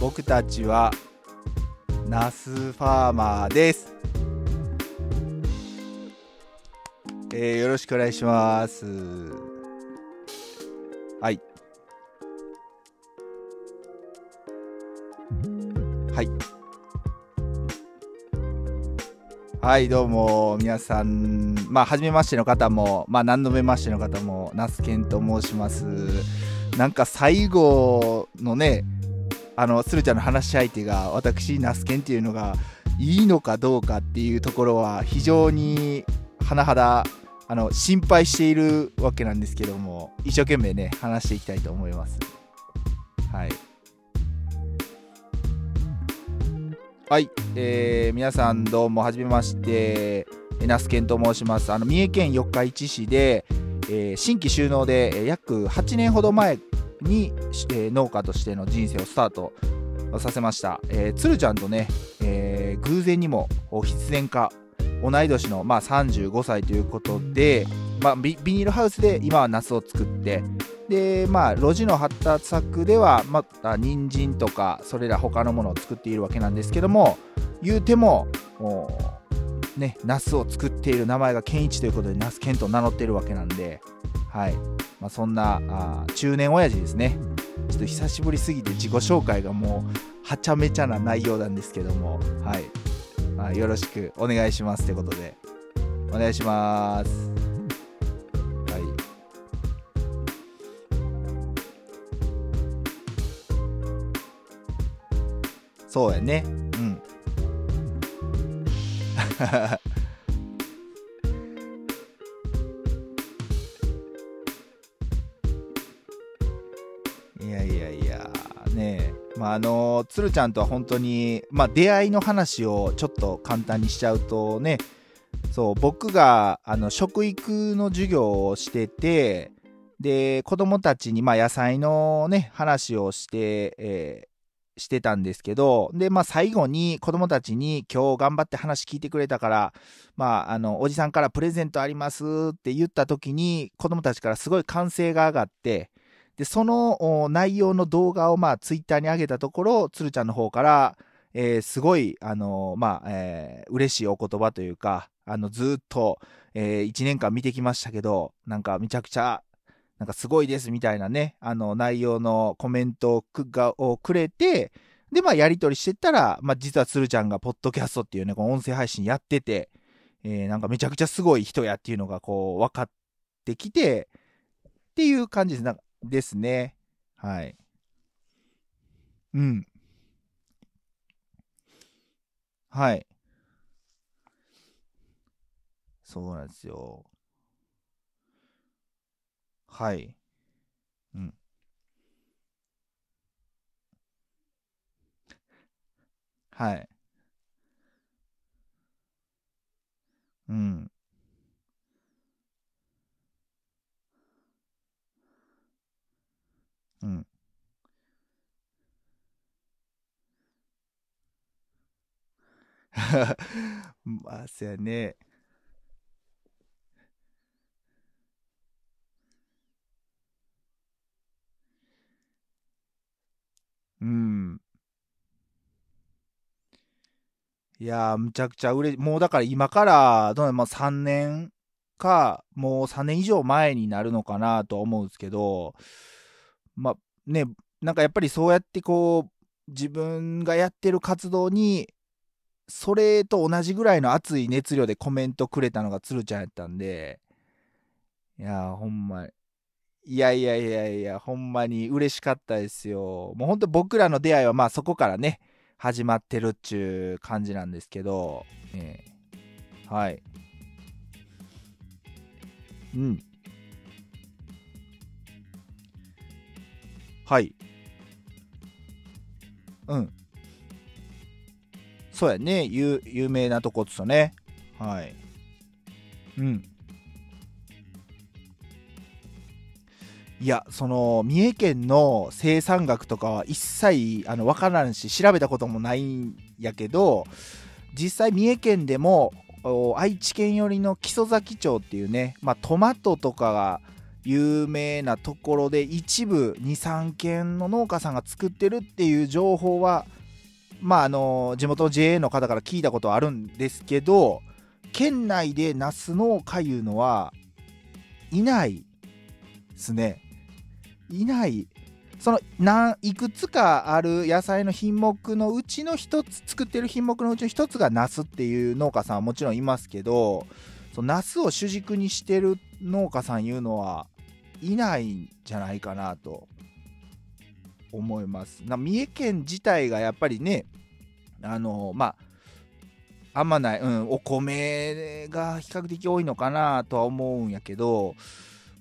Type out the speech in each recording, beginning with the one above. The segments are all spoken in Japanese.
僕たちはナスファーマーです、えーよろしくお願いします。はい。はい。はいどうも皆さんまあ初めましての方もまあ何度目ましての方もナスケンと申します。なんか最後のねあの鶴ちゃんの話し相手が私ナスケンっていうのがいいのかどうかっていうところは非常に甚だあの心配しているわけなんですけども一生懸命ね話していきたいと思います。はい。はい、えー皆さんどうもはじめましてえナスケンと申します。あの三重県四日市市で、えー新規収納で約8年ほど前に、えー農家としての人生をスタートさせました、えー、鶴ちゃんとね、えー偶然にも必然化同い年の、まあ、35歳ということで、まあ、ビビニールハウスで今はナスを作ってでまあ路地の発達作ではまた人参とかそれら他のものを作っているわけなんですけども言うてももうねナスを作っている名前が健一ということでナスケンと名乗っているわけなんではい、まあ、そんなあ中年親父ですね。ちょっと久しぶりすぎて自己紹介がもうはちゃめちゃな内容なんですけどもはい、まあ、よろしくお願いしますということでお願いします。はい。そうやね。いやいやいやねえ。まああの鶴ちゃんとは本当にまあ出会いの話をちょっと簡単にしちゃうとねそう僕があの食育の授業をしててで子供たちにまあ野菜のね話をして、えしてたんですけどでまあ最後に子供たちに今日頑張って話聞いてくれたからまああのおじさんからプレゼントありますって言った時に子供たちからすごい歓声が上がってでその内容の動画をまあツイッターに上げたところつるちゃんの方から、えーすごいあのまあ、えー嬉しいお言葉というかあのずっと、え1年間見てきましたけどなんかめちゃくちゃなんかすごいですみたいなねあの内容のコメントをくがをくれてでまあやり取りしてたら、まあ、実はつるちゃんがポッドキャストっていうねこの音声配信やってて、えーなんかめちゃくちゃすごい人やっていうのがこう分かってきてっていう感じですなですね。はい。うん。はい。そうなんですよ。はい。うん。はい。うん。うん。まあ、そやね。うん。いやー、むちゃくちゃうれもうだから今から、どうなまあ、3年か、もう3年以上前になるのかなとは思うんですけど、まあね、なんかやっぱりそうやってこう、自分がやってる活動に、それと同じぐらいの熱い熱量でコメントくれたのがつるちゃんやったんで、いやー、ほんま、いやいやいやいや、ほんまに嬉しかったですよ。もうほんと僕らの出会いはまあそこからね、始まってるっちゅう感じなんですけど、ええはい。うん。はい。うん。そうやね。有有名なとこっつとね。はい。うん。いや、その、三重県の生産額とかは一切、あの、わからんし、調べたこともないんやけど、実際三重県でも、愛知県寄りの木曽崎町っていうね、まあ、トマトとかが、有名なところで一部23軒の農家さんが作ってるっていう情報はまああの地元 JA の方から聞いたことあるんですけど県内でナス農家いうのはいないですね。いない。そのいくつかある野菜の品目のうちの一つ作ってる品目のうちの一つがナスっていう農家さんはもちろんいますけどそのナスを主軸にしてる農家さんいうのはいないんじゃないかなと思います。な三重県自体がやっぱりねあのまああんまない、うん、お米が比較的多いのかなとは思うんやけど、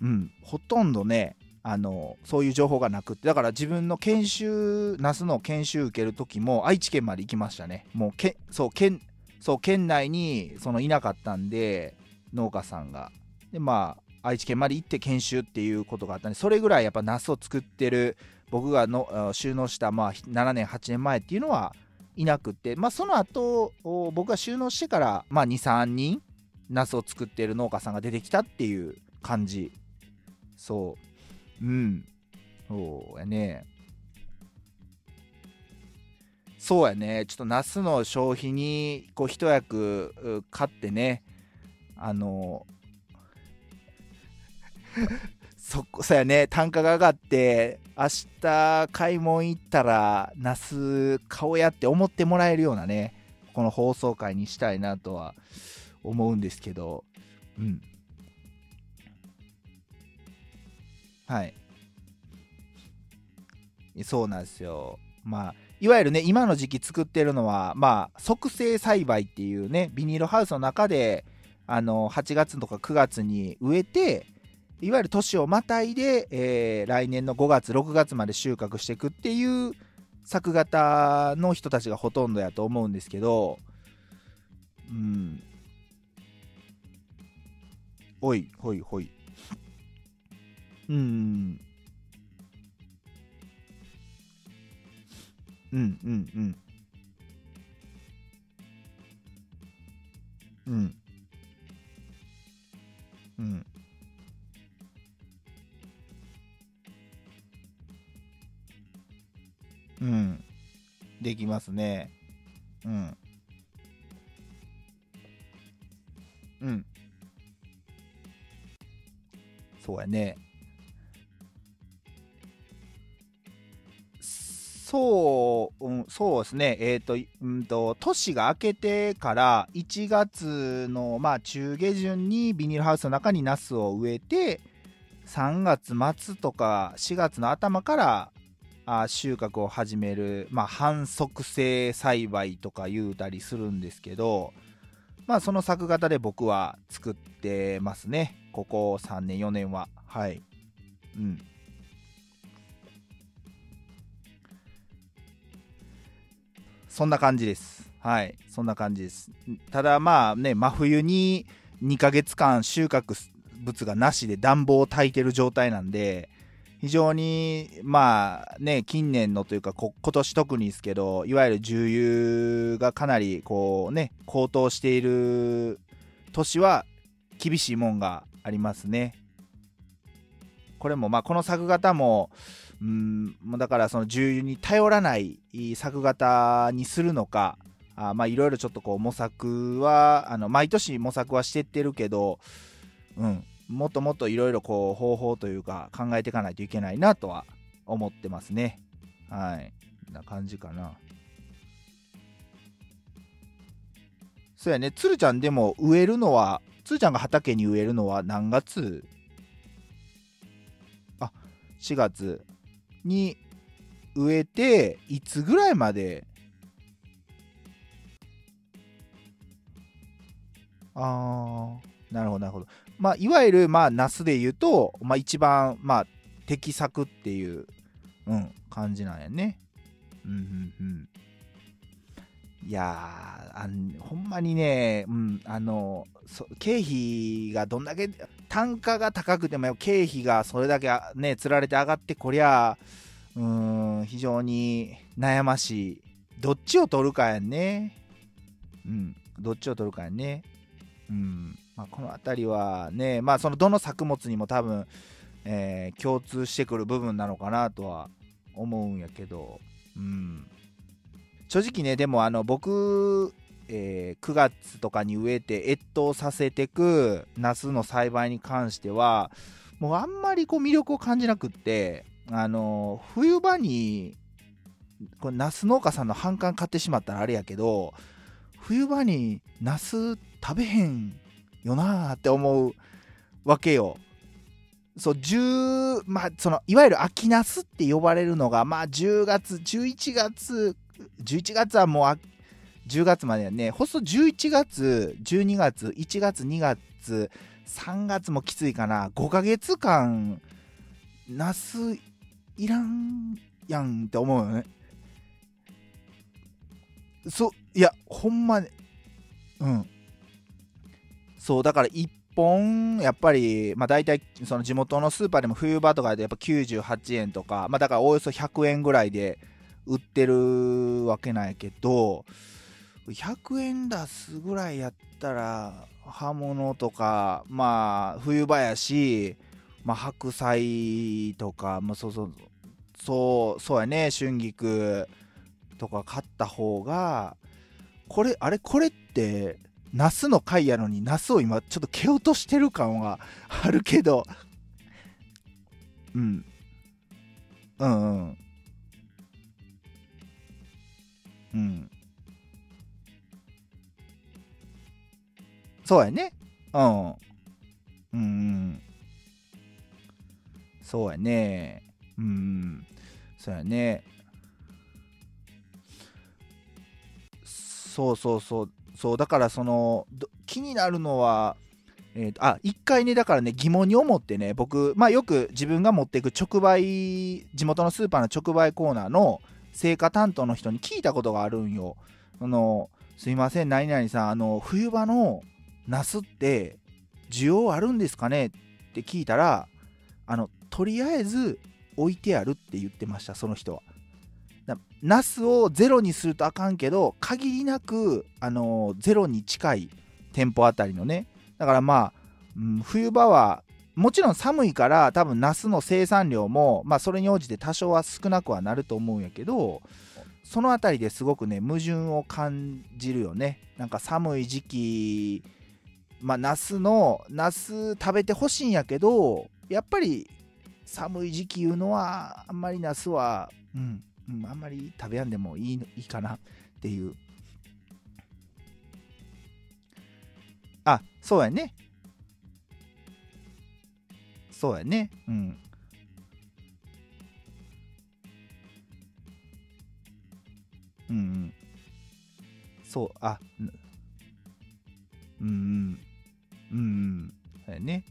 うん、ほとんどねあのそういう情報がなくてだから自分の研修那須の研修受ける時も愛知県まで行きましたね。もうけそう県そう県内にそのいなかったんで農家さんが。でまあ愛知県まで行って研修っていうことがあったんでそれぐらいやっぱナスを作ってる僕がの収納したまあ7年8年前っていうのはいなくってまあその後僕が収納してからまあ23人ナスを作ってる農家さんが出てきたっていう感じ。そう。うん。そうやね。そうやね。ちょっとナスの消費にこう一役買ってね。あの そこそうやね。単価が上がって明日買い物行ったらナス買おうやって思ってもらえるようなねこの放送回にしたいなとは思うんですけど。うん。はい。そうなんですよ。まあいわゆるね今の時期作ってるのはまあ促成栽培っていうねビニールハウスの中であの8月とか9月に植えていわゆる年をまたいで、えー、来年の5月6月まで収穫していくっていう作型の人たちがほとんどやと思うんですけどうん。おいほいほい。うん。うん。うん。うん。うん。うん。うん。できますねうん。うん。そうやねそう、うん、そうですね、えっ、ー、と、うんと、年が明けてから1月の、まあ、中下旬にビニールハウスの中にナスを植えて、3月末とか4月の頭からあ収穫を始める、まあ、反則性栽培とか言うたりするんですけど、まあ、その作型で僕は作ってますね。ここ3年、4年は。はい。うん。そんな感じです。はい、そんな感じです。ただまあね、真冬に2ヶ月間収穫物がなしで暖房を焚いてる状態なんで、非常にまあね、近年のというか今年特にですけど、いわゆる重油がかなりこうね、高騰している年は厳しいもんがありますね。これもまあこの作型もうんだからその重油に頼らない作型にするのかあまあいろいろちょっとこう模索はあの毎年模索はしてってるけど、うん、もっともっといろいろこう方法というか考えていかないといけないなとは思ってますね。はい。な感じかな。そうやね。つるちゃんでも植えるのはつるちゃんが畑に植えるのは何月？あ4月。に植えていつぐらいまであーなるほどなるほど。まあいわゆるまあナスで言うと、まあ、一番まあ適作っていう、うん、感じなんやね。うんうんうん。いやあほんまにね、うん、あの経費がどんだけ単価が高くても経費がそれだけねつられて上がってこりゃうーん非常に悩ましい。どっちを取るかやんね。うんどっちを取るかやんね。うんまあ、この辺りはねまあそのどの作物にも多分えー、共通してくる部分なのかなとは思うんやけど、うん、正直ねでもあの僕、えー、9月とかに植えて越冬させてくナスの栽培に関してはもうあんまりこう魅力を感じなくってあの冬場にこれナス農家さんの反感買ってしまったらあれやけど冬場にナス食べへんよなーって思うわけよ。そう10まあそのいわゆる秋ナスって呼ばれるのがまあ10月11月11月はもう10月までやね。ほそ11月12月1月2月3月もきついかな。5ヶ月間ナスいらんやんって思うよね。そいやほんまねうん。そうだから1本やっぱりまあ大体その地元のスーパーでも冬場とかでやっぱ98円とかまあだからおよそ100円ぐらいで売ってるわけなんやけど100円出すぐらいやったら刃物とかまあ冬場やし、まあ、白菜とか、まあ、そうそうそうそうやね春菊とか買った方がこれあれこれってナスの回やのにナスを今ちょっと蹴落としてる感はあるけどうん。うんうん。うん。そうやね。うん。うんそうやね。うんそうやね。そうそうそう。そうだからその気になるのはえーと、あ一回ねだからね疑問に思ってね僕まあよく自分が持っていく直売地元のスーパーの直売コーナーの青果担当の人に聞いたことがあるんよ。あのすいません何々さんあの冬場のナスって需要あるんですかね？って聞いたらあのとりあえず置いてあるって言ってましたその人は。ナスをゼロにするとあかんけど限りなく、あのゼロに近い店舗あたりのね。だからまあ、うん、冬場はもちろん寒いから多分ナスの生産量も、まあ、それに応じて多少は少なくはなると思うんやけどその辺りですごくね矛盾を感じるよね。なんか寒い時期まあナスのナス食べてほしいんやけどやっぱり寒い時期いうのはあんまりナスはうんうん、あんまり食べやんでもいいいいかなっていう。あ、そうやね。そうやね。うん。うんうん。そう、あ、うんうん。うん。そうやね。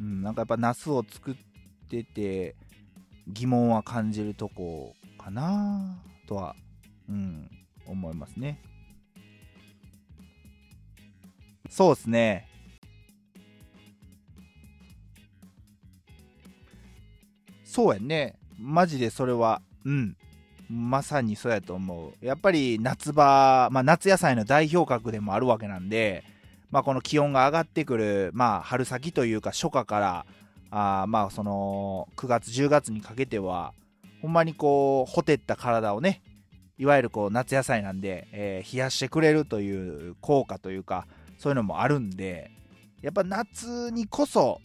うん、なんかやっぱナスを作ってて疑問は感じるとこかなとは、うん、思いますね。そうっすね。そうやね。マジでそれは、うん。まさにそうやと思う。やっぱり夏場、まあ夏野菜の代表格でもあるわけなんで、まあ、この気温が上がってくる、まあ、春先というか初夏からあまあその9月10月にかけてはほんまにこうほてった体をねいわゆるこう夏野菜なんで、えー、冷やしてくれるという効果というかそういうのもあるんでやっぱ夏にこそ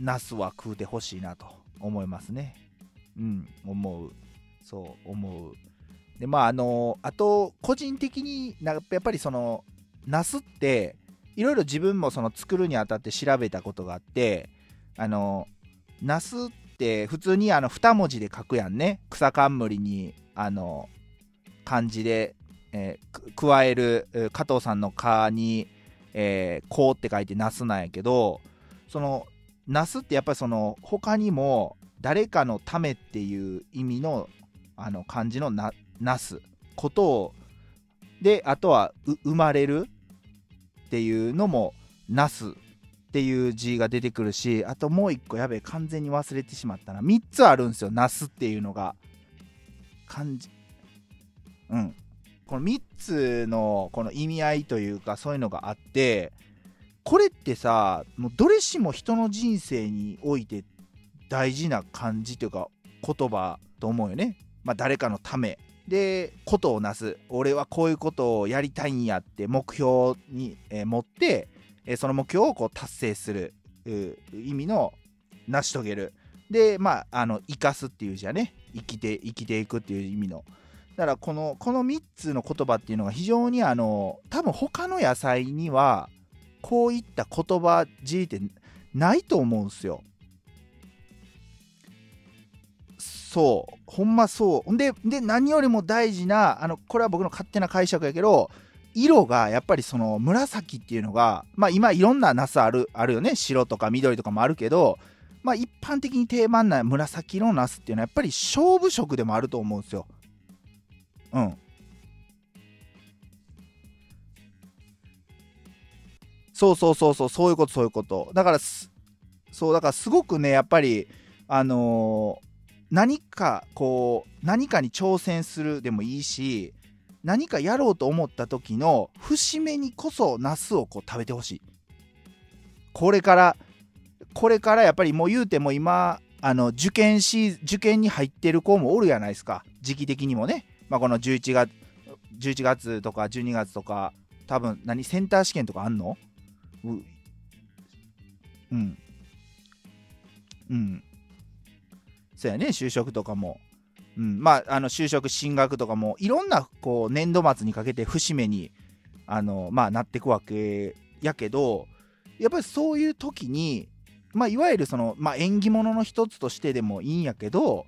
ナスは食うてほしいなと思いますねうん思うそう思う。でまああのあと個人的になやっぱりそのナスっていろいろ自分もその作るにあたって調べたことがあってあのナスって普通にあの2文字で書くやんね。草冠にあの漢字で、えー、加える加藤さんの「か」に「え、こう」って書いてナスなんやけどそのナスってやっぱりその他にも誰かのためっていう意味のあの漢字のななすことをであとは生まれるっていうのもナスっていう字が出てくるしあともう一個やべえ完全に忘れてしまったな。3つあるんですよナスっていうのが。漢字うん。この3つのこの意味合いというかそういうのがあってこれってさもうどれしも人の人生において大事な漢字というか言葉と思うよね。まあ、誰かのため。でことをなす。俺はこういうことをやりたいんやって目標に、えー、持って、えー、その目標をこう達成する。意味の成し遂げる。でまああの生かすっていうじゃね。生きて生きていくっていう意味の。だからこのこの3つの言葉っていうのが非常にあの多分他の野菜にはこういった言葉尻ってないと思うんすよ。そうほんまそう。でで何よりも大事なあのこれは僕の勝手な解釈やけど色がやっぱりその紫っていうのがまあ今いろんなナスあるあるよね。白とか緑とかもあるけどまあ一般的に定番な紫色のナスっていうのはやっぱり勝負色でもあると思うんですよ。うん。そうそうそうそう。そういうことそういうこと。だからそうだからすごくねやっぱりあの、何かこう何かに挑戦するでもいいし何かやろうと思った時の節目にこそナスをこう食べてほしい。これからこれからやっぱりもう言うても今あの受験シ受験に入ってる子もおるやないですか。時期的にもね、まあ、この11月11月とか12月とか多分何センター試験とかあんの？うん。うん。そうやね就職とかも、うん、まああの就職進学とかもいろんなこう年度末にかけて節目にあのまあなってくわけやけどやっぱりそういう時にまあいわゆるその、まあ、縁起物の一つとしてでもいいんやけど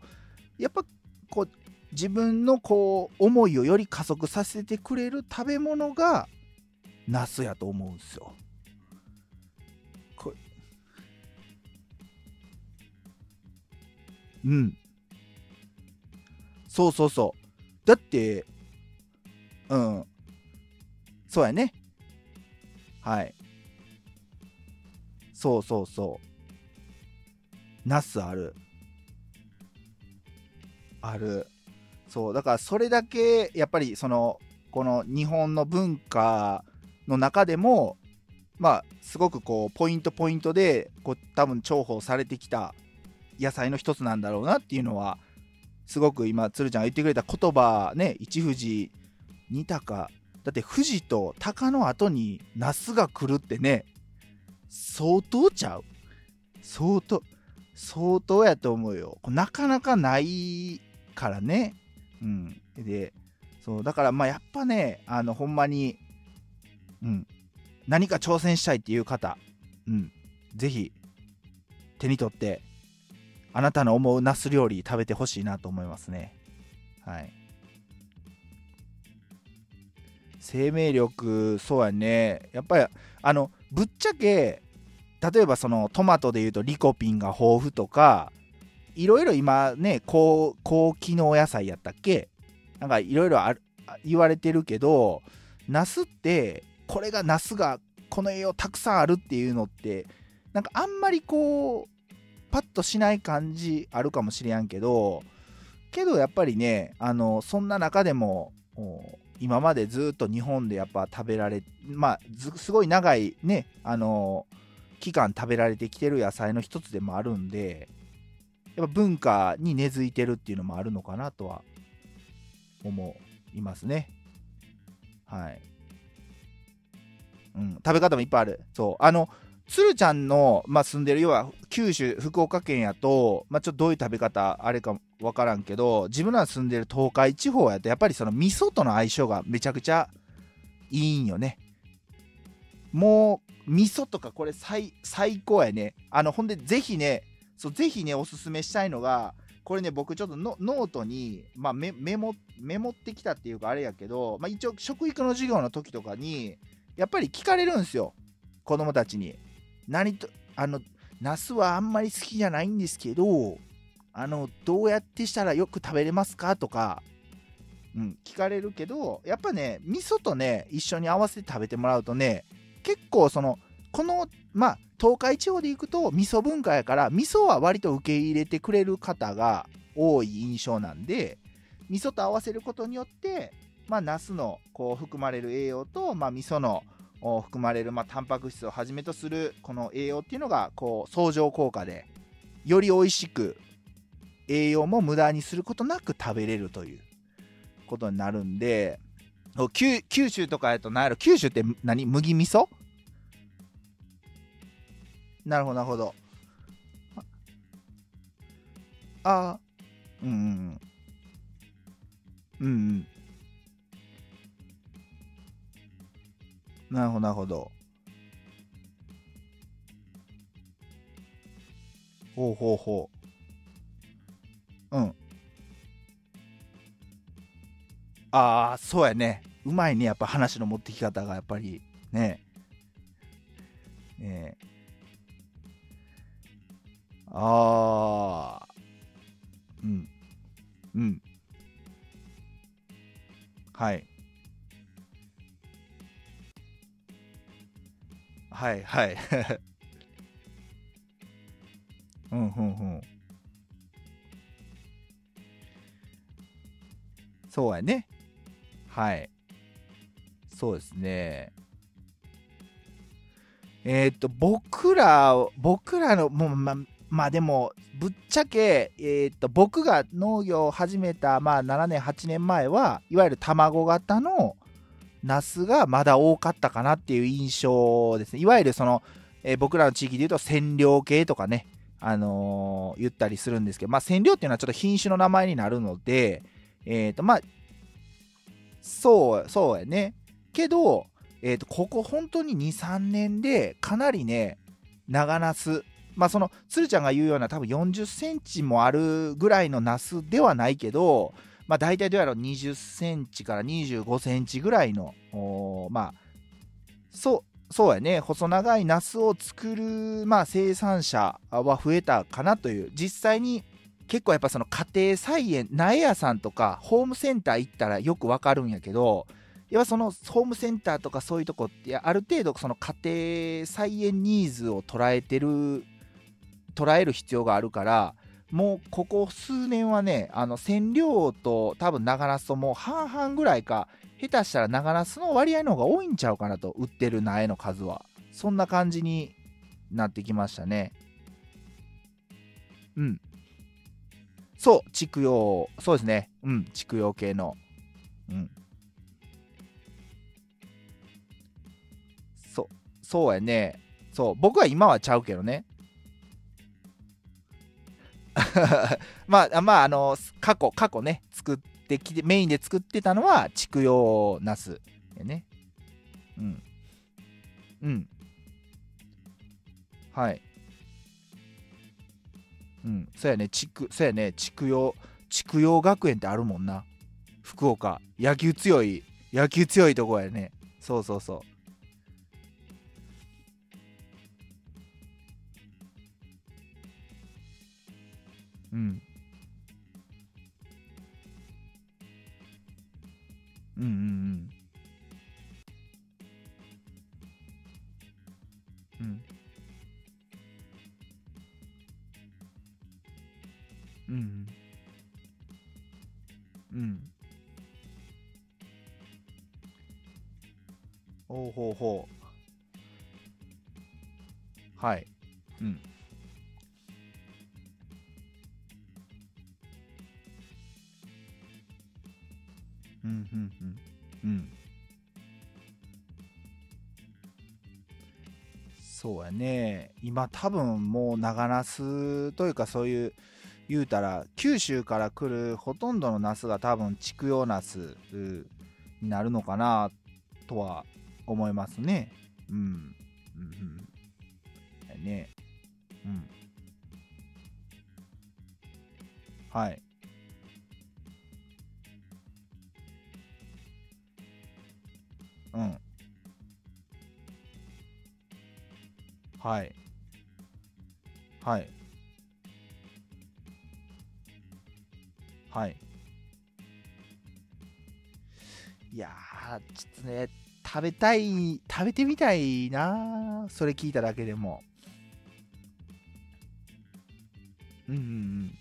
やっぱこう自分のこう思いをより加速させてくれる食べ物がナスやと思うんですよ。うん。そうそうそう。だって、うん。そうやね。はい。そうそうそう。ナスある。ある。そう。だからそれだけ、やっぱりその、この日本の文化の中でも、まあ、すごくこう、ポイントポイントで、こう、多分重宝されてきた野菜の一つなんだろうなっていうのはすごく今鶴ちゃんが言ってくれた言葉ね一富士二鷹だって富士と鷹の後に那須が来るってね相当ちゃう？相当相当やと思うよ。なかなかないからね。うん。でそうだからまあやっぱねあのほんまにうん。何か挑戦したいっていう方うん。是非手に取ってあなたの思うナス料理食べてほしいなと思いますね。はい。生命力そうやね。やっぱりあのぶっちゃけ例えばそのトマトでいうとリコピンが豊富とかいろいろ今ね高高機能野菜やったっけ？なんかいろいろ言われてるけどナスってこれがナスがこの栄養たくさんあるっていうのってなんかあんまりこうパッとしない感じあるかもしれんけどけどやっぱりねあのそんな中でも今までずっと日本でやっぱ食べられまあすごい長いねあの期間食べられてきてる野菜の一つでもあるんでやっぱ文化に根付いてるっていうのもあるのかなとは思いますね。はい、うん、食べ方もいっぱいある。そう。あの鶴ちゃんの、まあ、住んでる要は九州福岡県やと、まあ、ちょっとどういう食べ方あれか分からんけど自分らが住んでる東海地方やとやっぱりその味噌との相性がめちゃくちゃいいんよね。もう味噌とかこれ最高やね。あのほんでぜひねそうぜひねおすすめしたいのがこれね僕ちょっとノートに、まあ、メモメモってきたっていうかあれやけど、まあ、一応食育の授業の時とかにやっぱり聞かれるんですよ。子供たちに。何と、あの、ナスはあんまり好きじゃないんですけど、あの、どうやってしたらよく食べれますかとか、うん、聞かれるけど、やっぱね、味噌とね、一緒に合わせて食べてもらうとね、結構その、この、まあ、東海地方で行くと味噌文化やから、味噌は割と受け入れてくれる方が多い印象なんで、味噌と合わせることによって、まあ、ナスのこう含まれる栄養と、まあ、味噌の含まれる、まあ、タンパク質をはじめとするこの栄養っていうのがこう相乗効果でより美味しく栄養も無駄にすることなく食べれるということになるんで九州とかやと何やろ九州って何麦味噌？なるほどなるほど。ああうんうん。うんうん。なるほどなるほど。ほうほうほう。うん。ああそうやね。うまいねやっぱ話の持ってき方がやっぱり。ね。ね。ああうん。うん。はい。はいはい。うんうんうん。そうやね。はい。そうですね。えー、っと僕ら僕らのもうままあでもぶっちゃけ、えー、っと僕が農業を始めた、まあ、7年8年前はいわゆる卵型のナスがまだ多かったかなっていう印象ですねいわゆるその、えー、僕らの地域でいうと染料系とかねあのー、言ったりするんですけど、まあ、染料っていうのはちょっと品種の名前になるので、えっ、ー、と、まあ、そう、そうやね。けど、えっ、と、ここ本当に2、3年でかなりね、長ナス、まあその、鶴ちゃんが言うような多分40センチもあるぐらいのナスではないけど、まあ大体どうやら20センチから25センチぐらいの、まあ、そう、そうやね、細長いナスを作る、まあ、生産者は増えたかなという、実際に結構やっぱその家庭菜園苗屋さんとかホームセンター行ったらよくわかるんやけどやっぱそのホームセンターとかそういうとこってある程度その家庭菜園ニーズを捉えてる捉える必要があるからもうここ数年はねあの染料と多分長ナスともう半々ぐらいか下手したら長ナスの割合の方が多いんちゃうかなと売ってる苗の数はそんな感じになってきましたねうんそう、畜養、そうですね。うん、畜養系の。うん。そう、そうやね。そう、僕は今はちゃうけどね。まあ、まあ、あの、過去、過去ね、作ってきて、メインで作ってたのは、畜養ナス。ね。うん。うん。はい。うん、そうやね、筑、そうやね、筑陽、筑陽学園ってあるもんな。福岡。野球強い、野球強いとこやね。そうそうそう。うん。うんうんうん。うん。うんうんほうほうほうはいうんうんうんうんうんそうやね今多分もう長ナスというかそういう言うたら九州から来るほとんどのナスが多分畜養ナスになるのかなとは思いますね。うん。うんうん。ね。うん。はい。うん。はい。はい。はいいやちょっとね食べたい食べてみたいなそれ聞いただけでもうんうんうん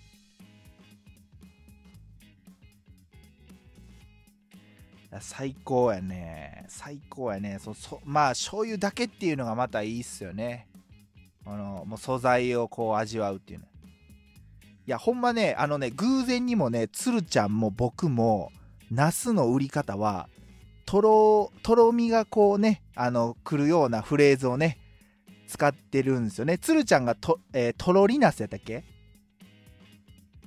最高やね。最高やね。そそまあ醤油だけっていうのがまたいいっすよね。あのもう素材をこう味わうっていうの。いやほんまねあのね偶然にもねつるちゃんも僕もナスの売り方はとろとろみがこうねあの来るようなフレーズをね使ってるんですよね。つるちゃんがと,、えー、とろりナスやったっけ？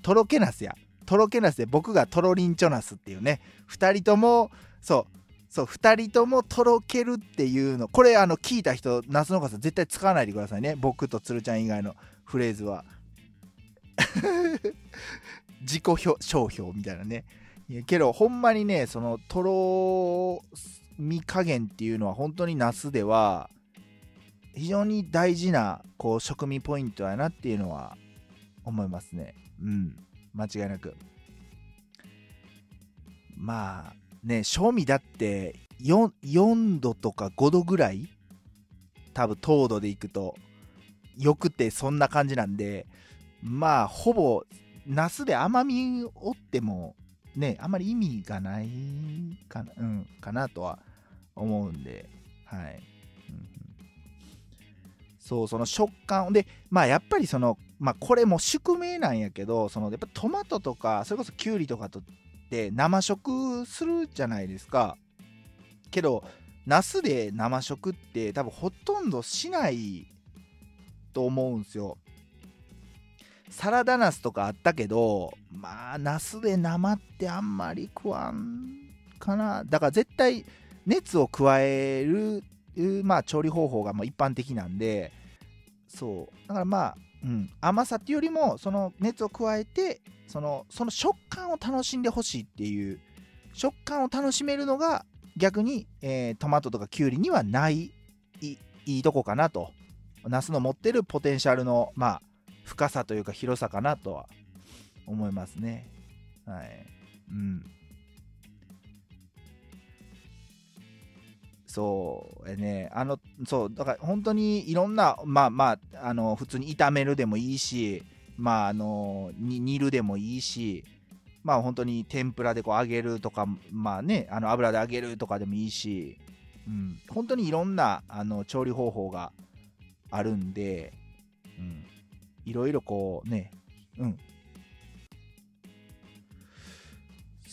とろけナスや。とろけナスで僕がとろりんちょナスっていうね2人ともそうそう2人ともとろけるっていうのこれあの聞いた人夏のさん絶対使わないでくださいね。僕とつるちゃん以外のフレーズは。自己商標みたいなね。けどほんまにねそのとろみ加減っていうのは本当にナスでは非常に大事なこう食味ポイントやなっていうのは思いますね。うん。間違いなく。まあね賞味だって 4, 4度とか5度ぐらい多分糖度でいくとよくてそんな感じなんでまあほぼナスで甘みをってもねあんまり意味がないかな,、うん、かなとは思うんではい、そうその食感でまあやっぱりそのまあこれも宿命なんやけどそのやっぱトマトとかそれこそきゅうりとかとって生食するじゃないですか。けどナスで生食って多分ほとんどしないと思うんすよ。サラダナスとかあったけどまあナスで生ってあんまり食わんかな。だから絶対熱を加えるまあ調理方法がもう一般的なんでそう。だからまあ、うん、甘さっていうよりもその熱を加えてそのその食感を楽しんでほしいっていう食感を楽しめるのが逆に、えー、トマトとかきゅうりにはないいいとこかなとナスの持ってるポテンシャルのまあ深さというか広さかなとは思いますね。はい。うん。そうえねあのそうだから本当にいろんなまあまああの普通に炒めるでもいいしまああの煮るでもいいしまあ本当に天ぷらでこう揚げるとかまあねあの油で揚げるとかでもいいし、うん、本当にいろんなあの調理方法があるんで、うん、いろいろこうねうん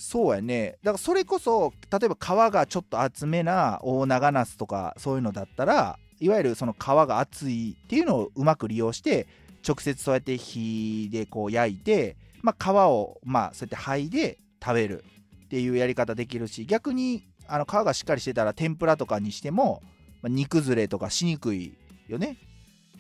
そうやね。だからそれこそ例えば皮がちょっと厚めな大長ナスとかそういうのだったらいわゆるその皮が厚いっていうのをうまく利用して直接そうやって火でこう焼いて、まあ、皮をまあそうやって剥いで食べるっていうやり方できるし逆にあの皮がしっかりしてたら天ぷらとかにしても、ま、煮崩れとかしにくいよね。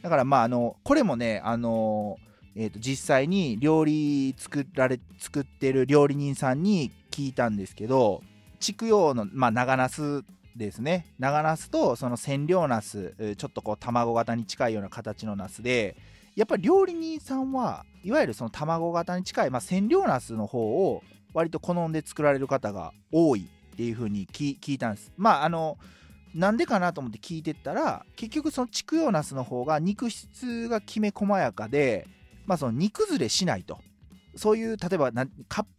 だからまああのこれもねあのえー、と実際に料理作られ作ってる料理人さんに聞いたんですけど筑陽の、まあ、長ナスですね。長ナスとその千両ナスちょっとこう卵型に近いような形のナスでやっぱり料理人さんはいわゆるその卵型に近い、まあ、千両ナスの方を割と好んで作られる方が多いっていう風に聞いたんです。まああのなんでかなと思って聞いてったら結局その筑陽ナスの方が肉質がきめ細やかでまあその煮崩れしないと。そういう例えば割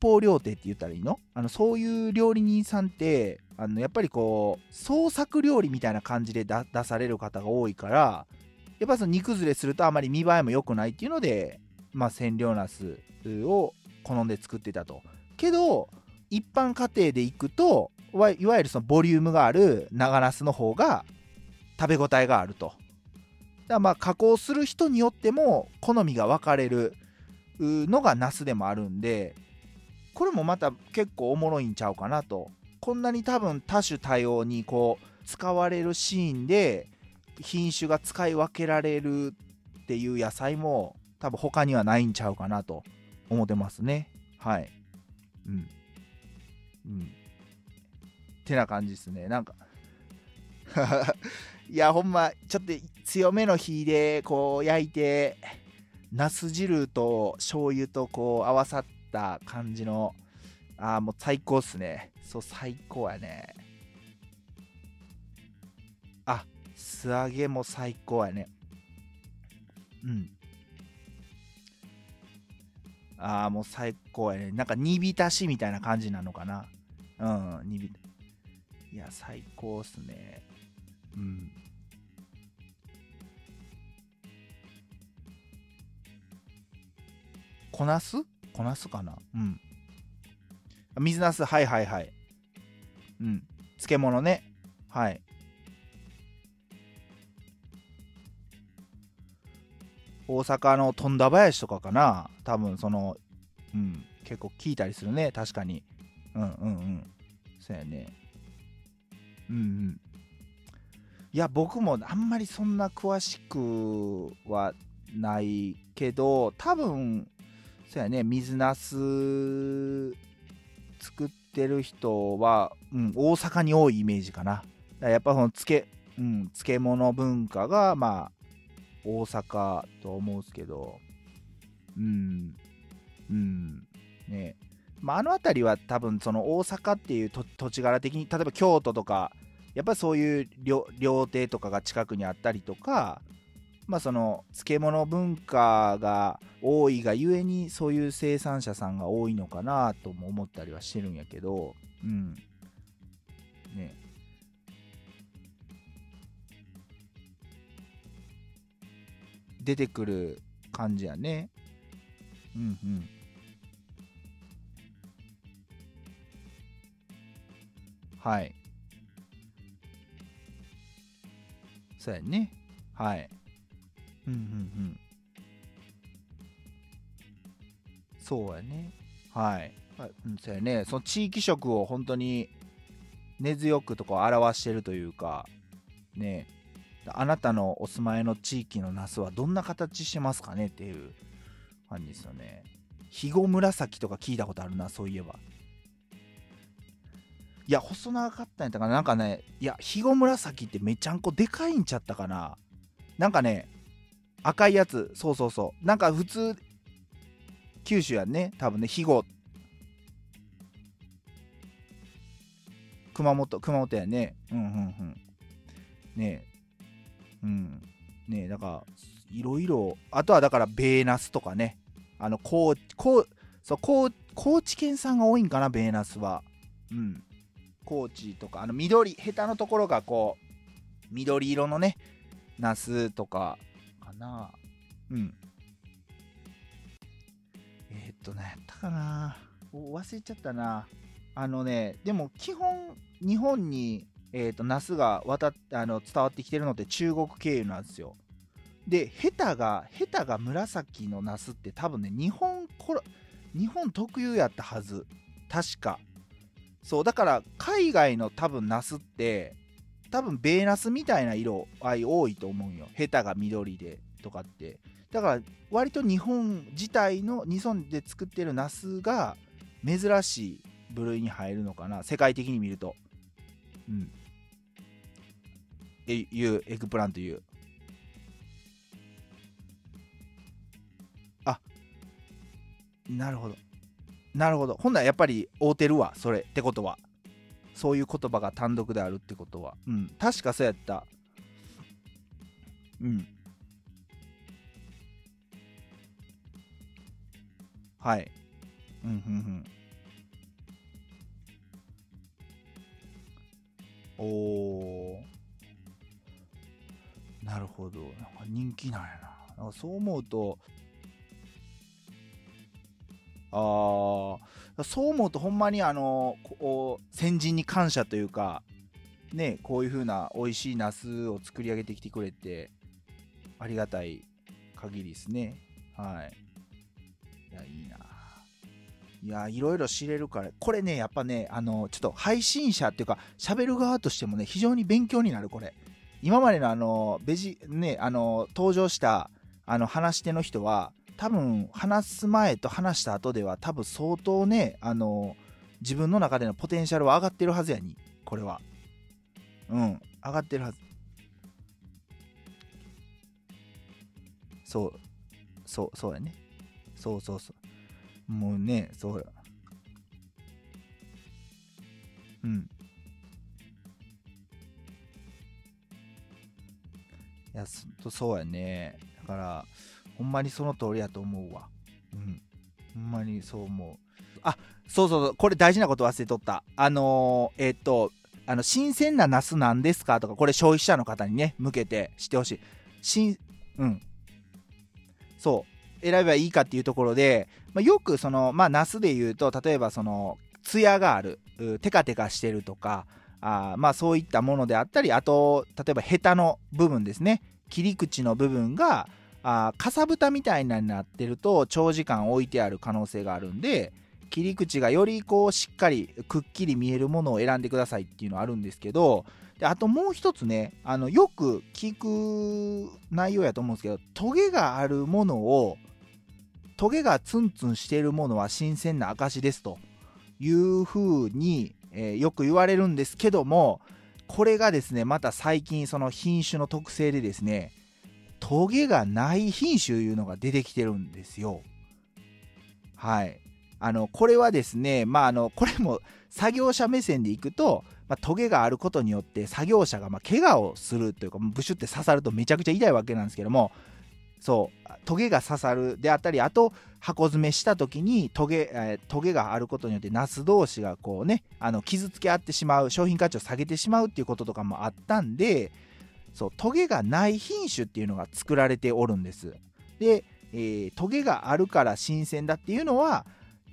烹料亭って言ったらいいの？あのそういう料理人さんってあのやっぱりこう創作料理みたいな感じで出される方が多いからやっぱその煮崩れするとあまり見栄えも良くないっていうのでまあ千両ナスを好んで作ってたと。けど一般家庭でいくといわゆるそのボリュームがある長ナスの方が食べ応えがあると。だまあ加工する人によっても好みが分かれるのがナスでもあるんでこれもまた結構おもろいんちゃうかなと。こんなに多分多種多様にこう使われるシーンで品種が使い分けられるっていう野菜も多分他にはないんちゃうかなと思ってますね。はい。うん。うん。ってな感じですね。なんかいやほんまちょっと強めの火でこう焼いてナス汁と醤油とこう合わさった感じのああもう最高っすね。そう最高やね。あ素揚げも最高やね。うん。ああもう最高やね。なんか煮浸しみたいな感じなのかな。うん煮浸いや最高っすね。うん。こなす？こなすかな？うん。水なす？はいはいはい。うん。漬物ね。はい。大阪の富田林とかかな？多分そのうん。結構聞いたりするね。確かに。うんうんうん。そうやね。うんうん。いや僕もあんまりそんな詳しくはないけど多分そうやね水なす作ってる人は、うん、大阪に多いイメージかな。やっぱその漬,、うん、漬物文化がまあ大阪と思うんですけど。うん。うん。ね。まあ、あの辺りは多分その大阪っていう土地柄的に例えば京都とかやっぱりそういう料亭とかが近くにあったりとかまあその漬物文化が多いがゆえにそういう生産者さんが多いのかなとも思ったりはしてるんやけどうん。ね。出てくる感じやね。うんうん。はい。そうやね。はい。うんうんうん。そうやね。はい、はい、うん、そうやね。その地域色を本当に根強くとか表してるというかね。あなたのお住まいの地域のナスはどんな形してますかねっていう感じですよね。肥後紫とか聞いたことあるなそういえばいや、細長かったんやったかな。なんかね、いや、肥後紫ってめちゃんこでかいんちゃったかな。なんかね、赤いやつ、そうそうそう。なんか普通、九州やんね、多分ね、肥後。熊本、熊本やね。うんうんうん。ねえ。うん。ねえ、だから、いろいろ、あとはだから、ベーナスとかね。あの、高、高、そう、高、高知県産が多いんかな、ベーナスは。うん。高知とかあの緑ヘタのところがこう緑色のねナスとかかなうんえー、っとねやったかな忘れちゃったなあのねでも基本日本にえーと、ナスが渡っあの伝わってきてるのって中国経由なんですよ。で、ヘタが、ヘタが紫のナスって多分ね、日本日本特有やったはず。確か。そうだから海外の多分ナスって多分米ナスみたいな色合い多いと思うよ。ヘタが緑でとかって。だから割と日本自体の日本で作ってるナスが珍しい部類に入るのかな。世界的に見ると。うん。えいう eggplant いう。あなるほど。なるほど。ほんならやっぱり合うてるわ、それってことは。そういう言葉が単独であるってことは。うん。確かそうやった。うん。はい。うん、うん、うん。おー。なるほど。なんか人気なんやな。なんかそう思うと、ああそう思うとほんまにあのこう先人に感謝というかねこういう風な美味しいナスを作り上げてきてくれてありがたい限りですね。はい。いやいいな。いやいろいろ知れるからこれねやっぱねあのちょっと配信者っていうか喋る側としてもね非常に勉強になるこれ。今までのあのベジねあの登場したあの話し手の人は多分話す前と話した後では多分相当ねあの自分の中でのポテンシャルは上がってるはずやにこれは。うん上がってるはず。そうそうそうやね。そうそうそう。もうねそうやうん。いやそうやね。だからほんまにその通りやと思うわ。うん。ほんまにそう思う。あ、そうそうそう、これ大事なこと忘れとった。あのー、えっ、と、あの新鮮なナスなんですか？とかこれ消費者の方にね向けてしてほしい新うんそう選べばいいかっていうところで、まあ、よくそのまあナスで言うと例えばそのツヤがあるテカテカしてるとかあまあそういったものであったりあと例えばヘタの部分ですね切り口の部分があかさぶたみたいになってると長時間置いてある可能性があるんで切り口がよりこうしっかりくっきり見えるものを選んでくださいっていうのはあるんですけどであともう一つねあのよく聞く内容やと思うんですけどトゲがあるものをトゲがツンツンしているものは新鮮な証ですと。いうふうに、えー、よく言われるんですけどもこれがですねまた最近その品種の特性でですねトゲがない品種いうのが出てきてるんですよ。はい。あのこれはですねまああのこれも作業者目線でいくと、まあ、トゲがあることによって作業者がま怪我をするというかブシュって刺さるとめちゃくちゃ痛いわけなんですけどもそうトゲが刺さるであったりあと箱詰めした時にトゲ,、えー、トゲがあることによってナス同士がこうねあの傷つけ合ってしまう商品価値を下げてしまうっていうこととかもあったんでそうトゲがない品種っていうのが作られておるんです。で、えー、トゲがあるから新鮮だっていうのは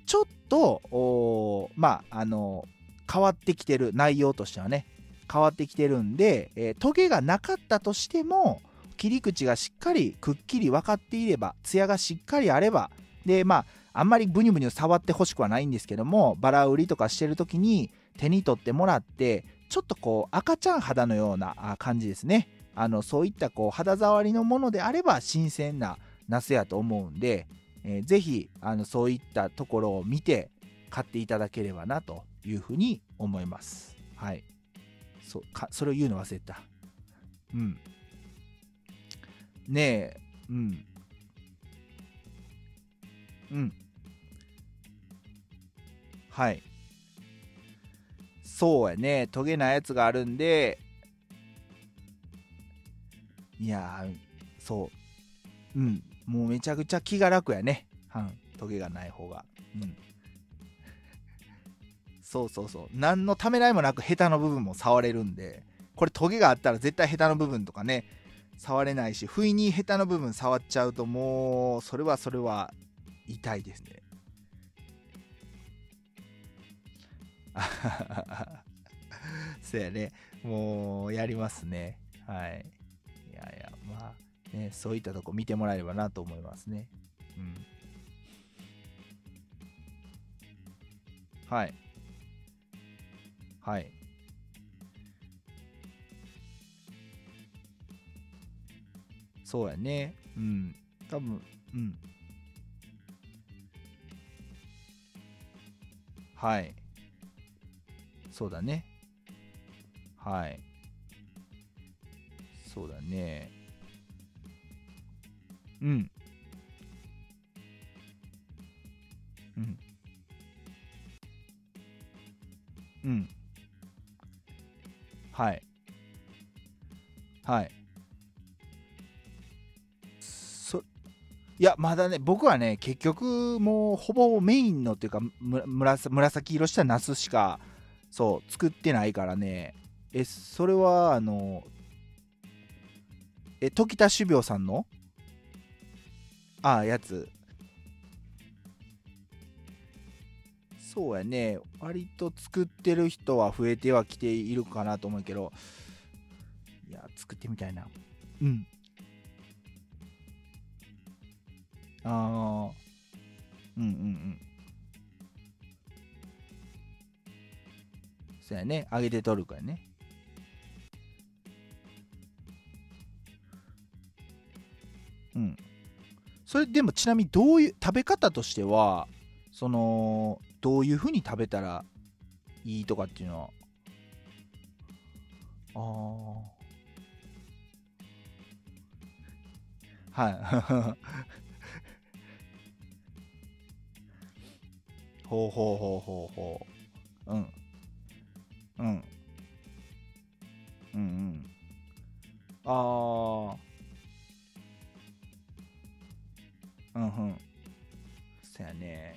ちょっとまああの変わってきてる内容としてはね変わってきてるんで、えー、トゲがなかったとしても切り口がしっかりくっきり分かっていればツヤがしっかりあればでまああんまりブニュブニュ触ってほしくはないんですけどもバラ売りとかしてる時に手に取ってもらってちょっとこう赤ちゃん肌のような感じですね。あのそういったこう肌触りのものであれば新鮮なナスやと思うんで、えー、ぜひあのそういったところを見て買っていただければなというふうに思います。はい。そかそれを言うの忘れた。うん。ねえ。うん。うん。はい。そうやね。トゲなやつがあるんでいやそう。うん。もうめちゃくちゃ気が楽やね。うんトゲがない方が。うん。そうそうそう。何のためらいもなくヘタの部分も触れるんで。これトゲがあったら絶対ヘタの部分とかね触れないし不意にヘタの部分触っちゃうともうそれはそれは痛いですね。そうやね。もうやりますね。はい。やいやまあねそういったとこ見てもらえればなと思いますね。うん。はい。はい。そうやね。うん。多分うん。はい。そうだね。はい。そうだね。うん。うん。うん。はい。はい。そいや、まだね、僕はね、結局、もう、ほぼメインのっていうか、む紫色したナスしか、そう、作ってないからね、え、それは、あの、え、時田種苗さんの？ああ、やつ。そうやね、割と作ってる人は増えてはきているかなと思うけど、いや、作ってみたいな。うん。ああうんうんうん。そうやね。揚げて取るからね。うんそれでもちなみにどういう食べ方としてはそのどういうふうに食べたらいいとかっていうのは？ああはい ほうほうほうほうほう。うん。うん。うんうん。ああ。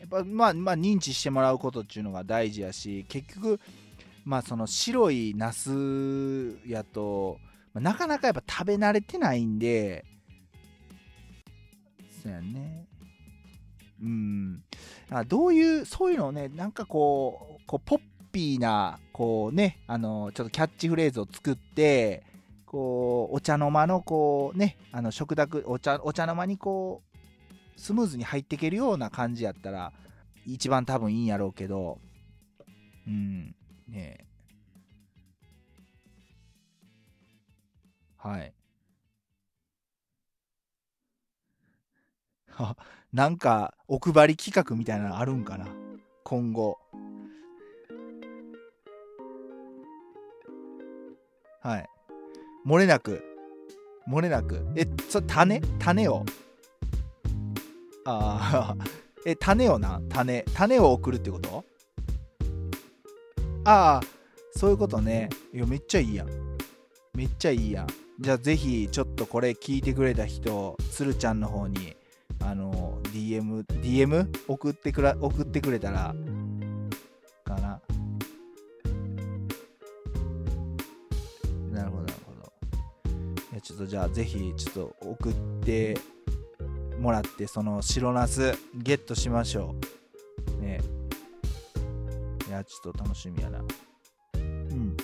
ぱまあまあ認知してもらうことっていうのが大事やし、結局、まあその白いナスやと、まあなかなかやっぱ食べ慣れてないんでそうやね。うん。あどういうそういうのをねなんかこうこうポッピーなこうねあのちょっとキャッチフレーズを作ってこうお茶の間のこうねあの食卓お茶お茶の間にこうスムーズに入っていけるような感じやったら一番多分いいんやろうけど。うん。ねえ。はい。は なんかお配り企画みたいなのあるんかな？今後。はい。漏れなく。漏れなく。えそ種？種を？ああ え種をな？種種を送るってこと？ああそういうことね。いやめっちゃいいやん。めっちゃいいやん。じゃあぜひちょっとこれ聞いてくれた人つるちゃんの方にあの DM DM 送ってくら送ってくれたらかな。なるほどなるほど。いやちょっとじゃあぜひちょっと送ってもらってその白ナスゲットしましょう。ね。いやちょっと楽しみやな。うん。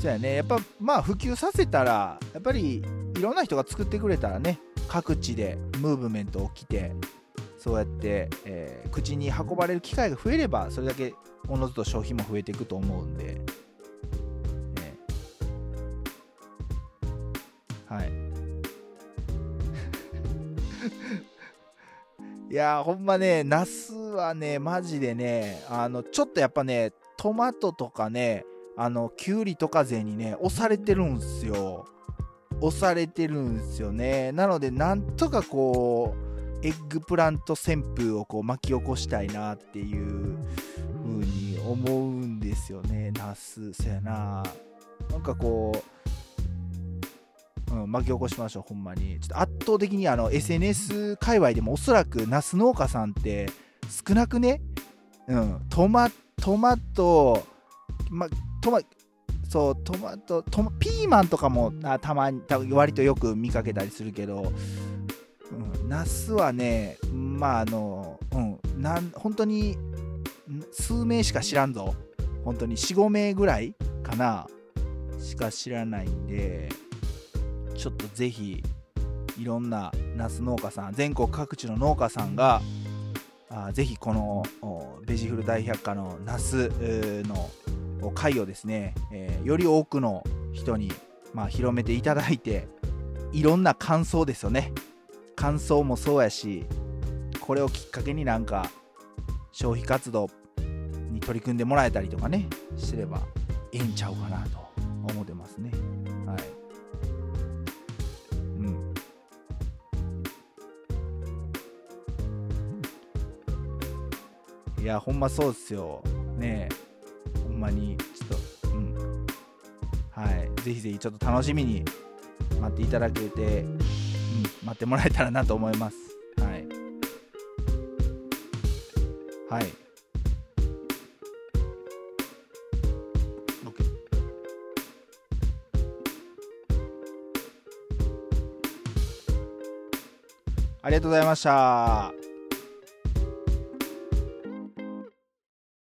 そやね。やっぱまあ普及させたらやっぱりいろんな人が作ってくれたらね。各地でムーブメント起きてそうやって、えー口に運ばれる機会が増えればそれだけおのずと消費も増えていくと思うんで、いやほんまねナスはねマジでねあのちょっとやっぱねトマトとかねあのキュウリとか勢にね押されてるんすよ。押されてるんすよね。なのでなんとかこう eggplant 旋風をこう巻き起こしたいなっていう風に思うんですよねナス。そやな。なんかこう、うん、巻き起こしましょうほんまに。ちょっと圧倒的にあの SNS 界隈でもおそらくナス農家さんって少なくね？うん。トマトマトまトマそうトマトトマピーマンとかもあたまに割とよく見かけたりするけど、うん、ナスはねまああのうんなん本当に数名しか知らんぞ。本当に45名ぐらいかなしか知らないんで。ちょっとぜひいろんなナス農家さん全国各地の農家さんがあぜひこのベジフル大百科のナスの回をですね、えーより多くの人に、まあ、広めていただいていろんな感想ですよね。感想もそうやしこれをきっかけになんか消費活動に取り組んでもらえたりとかねすればええんちゃうかなと思ってますね。いやほんまそうっすよ。ねえ。ほんまに。ちょっとうん。はい。ぜひぜひちょっと楽しみに待っていただけて、うん、待ってもらえたらなと思います。はい。はい。ありがとうございました。